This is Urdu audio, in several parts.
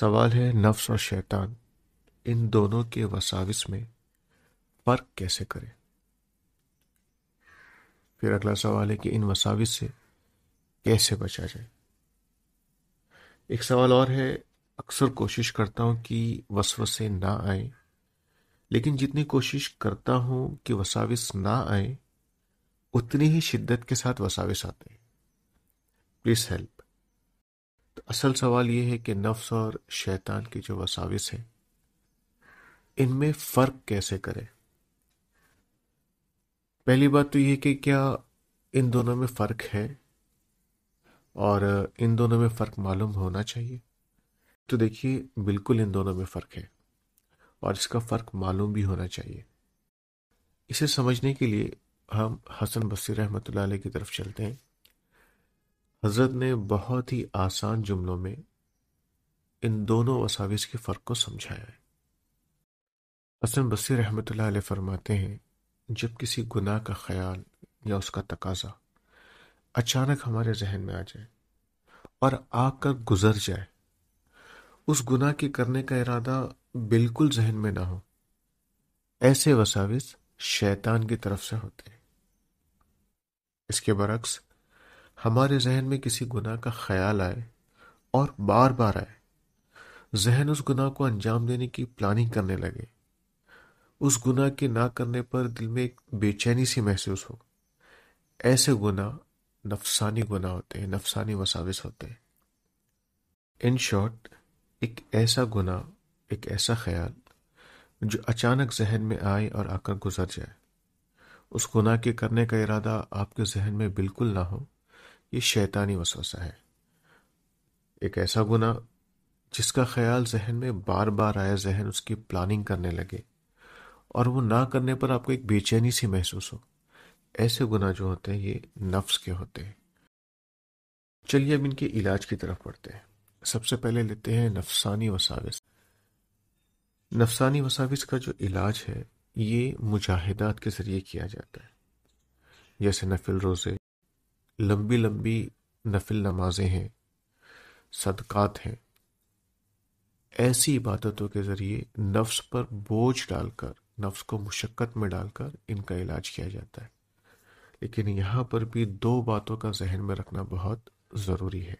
سوال ہے نفس اور شیطان ان دونوں کے وساوس میں فرق کیسے کرے؟ پھر اگلا سوال ہے کہ ان وساوس سے کیسے بچا جائے؟ ایک سوال اور ہے، اکثر کوشش کرتا ہوں کہ وسوسے نہ آئیں، لیکن جتنی کوشش کرتا ہوں کہ وساوس نہ آئیں، اتنی ہی شدت کے ساتھ وساوس آتے ہیں۔ پلیز ہیلپ اصل سوال یہ ہے کہ نفس اور شیطان کی جو وساوس ہے ان میں فرق کیسے کرے؟ پہلی بات تو یہ کہ کیا ان دونوں میں فرق ہے؟ اور ان دونوں میں فرق معلوم ہونا چاہیے۔ تو دیکھیے، بالکل ان دونوں میں فرق ہے، اور اس کا فرق معلوم بھی ہونا چاہیے۔ اسے سمجھنے کے لیے ہم حسن بصیر رحمۃ اللہ علیہ کی طرف چلتے ہیں۔ حضرت نے بہت ہی آسان جملوں میں ان دونوں وساوس کے فرق کو سمجھایا ہے۔ حسن بصیر رحمۃ اللہ علیہ فرماتے ہیں، جب کسی گناہ کا خیال یا اس کا تقاضا اچانک ہمارے ذہن میں آ جائے اور آ کر گزر جائے، اس گناہ کے کرنے کا ارادہ بالکل ذہن میں نہ ہو، ایسے وساوس شیطان کی طرف سے ہوتے ہیں۔ اس کے برعکس ہمارے ذہن میں کسی گناہ کا خیال آئے اور بار بار آئے۔ ذہن اس گناہ کو انجام دینے کی پلاننگ کرنے لگے۔ اس گناہ کے نہ کرنے پر دل میں ایک بے چینی سی محسوس ہو۔ ایسے گناہ نفسانی گناہ ہوتے ہیں، نفسانی وساوس ہوتے ہیں۔ ان شارٹ ایک ایسا گناہ، ایک ایسا خیال جو اچانک ذہن میں آئے اور آ کر گزر جائے۔ اس گناہ کے کرنے کا ارادہ آپ کے ذہن میں بالکل نہ ہو۔ یہ شیطانی وسوسہ ہے۔ ایک ایسا گناہ جس کا خیال ذہن میں بار بار آیا، ذہن اس کی پلاننگ کرنے لگے اور وہ نہ کرنے پر آپ کو ایک بے چینی سی محسوس ہو۔ ایسے گناہ جو ہوتے ہیں، یہ نفس کے ہوتے ہیں۔ چلیے، اب ان کے علاج کی طرف پڑھتے ہیں۔ سب سے پہلے لیتے ہیں نفسانی وساوس۔ نفسانی وساوس کا جو علاج ہے، یہ مجاہدات کے ذریعے کیا جاتا ہے۔ جیسے نفل روزے لمبی لمبی نفل نمازیں ہیں، صدقات ہیں۔ ایسی عبادتوں کے ذریعے نفس پر بوجھ ڈال کر، نفس کو مشقت میں ڈال کر ان کا علاج کیا جاتا ہے۔ لیکن یہاں پر بھی دو باتوں کا ذہن میں رکھنا بہت ضروری ہے۔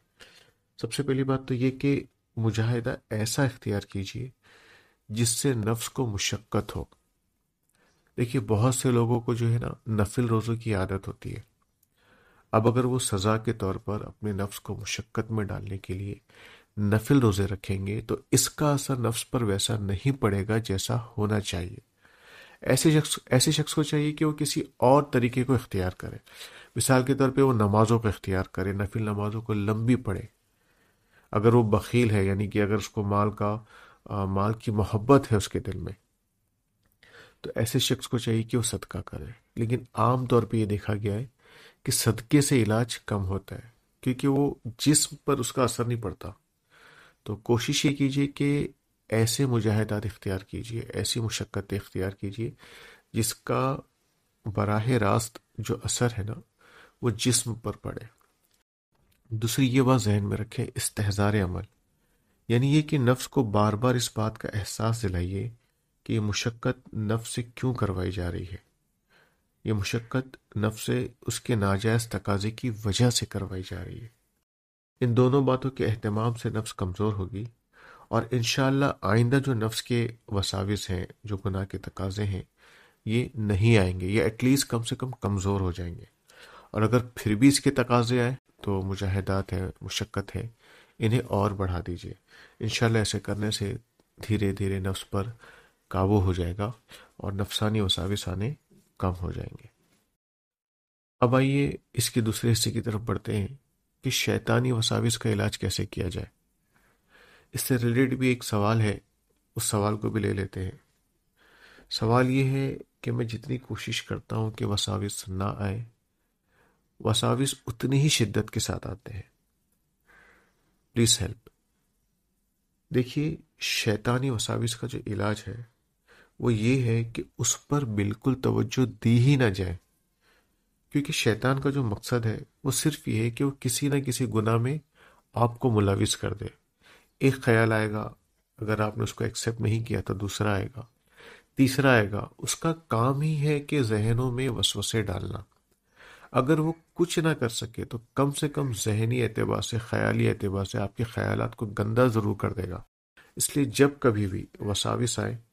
سب سے پہلی بات تو یہ کہ مجاہدہ ایسا اختیار کیجیے جس سے نفس کو مشقت ہو۔ دیکھیے، بہت سے لوگوں کو جو ہے نا، نفل روزوں کی عادت ہوتی ہے۔ اب اگر وہ سزا کے طور پر اپنے نفس کو مشقت میں ڈالنے کے لیے نفل روزے رکھیں گے تو اس کا اثر نفس پر ویسا نہیں پڑے گا جیسا ہونا چاہیے۔ ایسے شخص ایسے شخص کو چاہیے کہ وہ کسی اور طریقے کو اختیار کرے۔ مثال کے طور پہ وہ نمازوں کو اختیار کرے، نفل نمازوں کو لمبی پڑھے۔ اگر وہ بخیل ہے یعنی کہ اگر اس کو مال کا مال کی محبت ہے اس کے دل میں، تو ایسے شخص کو چاہیے کہ وہ صدقہ کرے۔ لیکن عام طور پہ یہ دیکھا گیا ہے کہ صدقے سے علاج کم ہوتا ہے، کیونکہ وہ جسم پر اس کا اثر نہیں پڑتا۔ تو کوشش یہ کیجیے کہ ایسے مجاہدات اختیار کیجیے ایسی مشقت اختیار کیجیے جس کا براہ راست جو اثر ہے نا، وہ جسم پر پڑے۔ دوسری یہ بات ذہن میں رکھے استحزار عمل۔ یعنی یہ کہ نفس کو بار بار اس بات کا احساس دلائیے کہ یہ مشقت نفس سے کیوں کروائی جا رہی ہے۔ یہ مشقت نفس اس کے ناجائز تقاضے کی وجہ سے کروائی جا رہی ہے۔ ان دونوں باتوں کے اہتمام سے نفس کمزور ہوگی اور انشاءاللہ آئندہ جو نفس کے وساوس ہیں، جو گناہ کے تقاضے ہیں، یہ نہیں آئیں گے یہ ایٹ لیسٹ کم سے کم کمزور ہو جائیں گے۔ اور اگر پھر بھی اس کے تقاضے آئے تو مجاہدات ہے مشقت ہے انہیں اور بڑھا دیجیے انشاءاللہ ایسے کرنے سے دھیرے دھیرے نفس پر قابو ہو جائے گا اور نفسانی وساوس آنے کم ہو جائیں گے۔ اب آئیے اس کے دوسرے حصے کی طرف بڑھتے ہیں کہ شیطانی وساوس کا علاج کیسے کیا جائے۔ اس سے ریلیٹڈ بھی ایک سوال ہے، اس سوال کو بھی لے لیتے ہیں۔ سوال یہ ہے کہ میں جتنی کوشش کرتا ہوں کہ وساوس نہ آئے، وساوس اتنی ہی شدت کے ساتھ آتے ہیں۔ پلیز ہیلپ دیکھیے، شیطانی وساوس کا جو علاج ہے وہ یہ ہے کہ اس پر بالکل توجہ دی ہی نہ جائے۔ کیونکہ شیطان کا جو مقصد ہے، وہ صرف یہ ہے کہ وہ کسی نہ کسی گناہ میں آپ کو ملوث کر دے۔ ایک خیال آئے گا، اگر آپ نے اس کو ایکسیپٹ نہیں کیا تو دوسرا آئے گا۔ تیسرا آئے گا، اس کا کام ہی ہے کہ ذہنوں میں وسوسے ڈالنا۔ اگر وہ کچھ نہ کر سکے تو کم سے کم ذہنی اعتبار سے، خیالی اعتبار سے آپ کے خیالات کو گندہ ضرور کر دے گا۔ اس لیے جب کبھی بھی وساوس آئے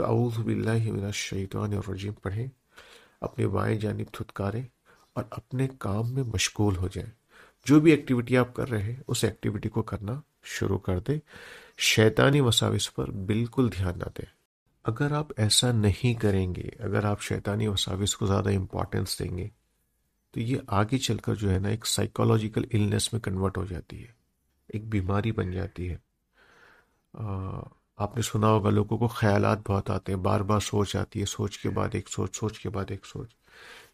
تو اعوذ باللہ من الشیطان الرجیم، پڑھیں اپنے بائیں جانب تھتکاریں اور اپنے کام میں مشغول ہو جائیں۔ جو بھی ایکٹیویٹی آپ کر رہے ہیں، اس ایکٹیویٹی کو کرنا شروع کر دیں۔ شیطانی وساوس پر بالکل دھیان نہ دیں۔ اگر آپ ایسا نہیں کریں گے، اگر آپ شیطانی وساوس کو زیادہ امپورٹنس دیں گے، تو یہ آگے چل کر جو ہے نا، ایک سائیکالوجیکل النس میں کنورٹ ہو جاتی ہے، ایک بیماری بن جاتی ہے۔ آپ نے سنا ہوگا لوگوں کو خیالات بہت آتے ہیں، بار بار سوچ آتی ہے، سوچ کے بعد ایک سوچ سوچ کے بعد ایک سوچ۔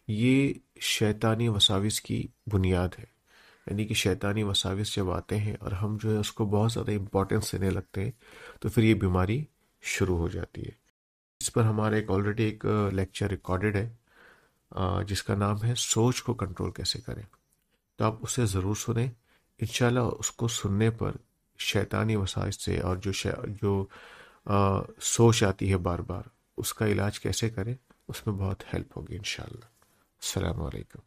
یہ شیطانی وساوس کی بنیاد ہے۔ یعنی کہ شیطانی وساوس جب آتے ہیں اور ہم جو ہے اس کو بہت زیادہ امپورٹنس دینے لگتے ہیں، تو پھر یہ بیماری شروع ہو جاتی ہے۔ اس پر ہمارا ایک آلریڈی ایک لیکچر ریکارڈڈ ہے جس کا نام ہے سوچ کو کنٹرول کیسے کریں۔ تو آپ اسے ضرور سنیں۔ انشاءاللہ اس کو سننے پر شیطانی وسائل سے اور جو جو سوچ آتی ہے بار بار، اس کا علاج کیسے کریں؟ اس میں بہت ہیلپ ہوگی انشاءاللہ۔ السلام علیکم۔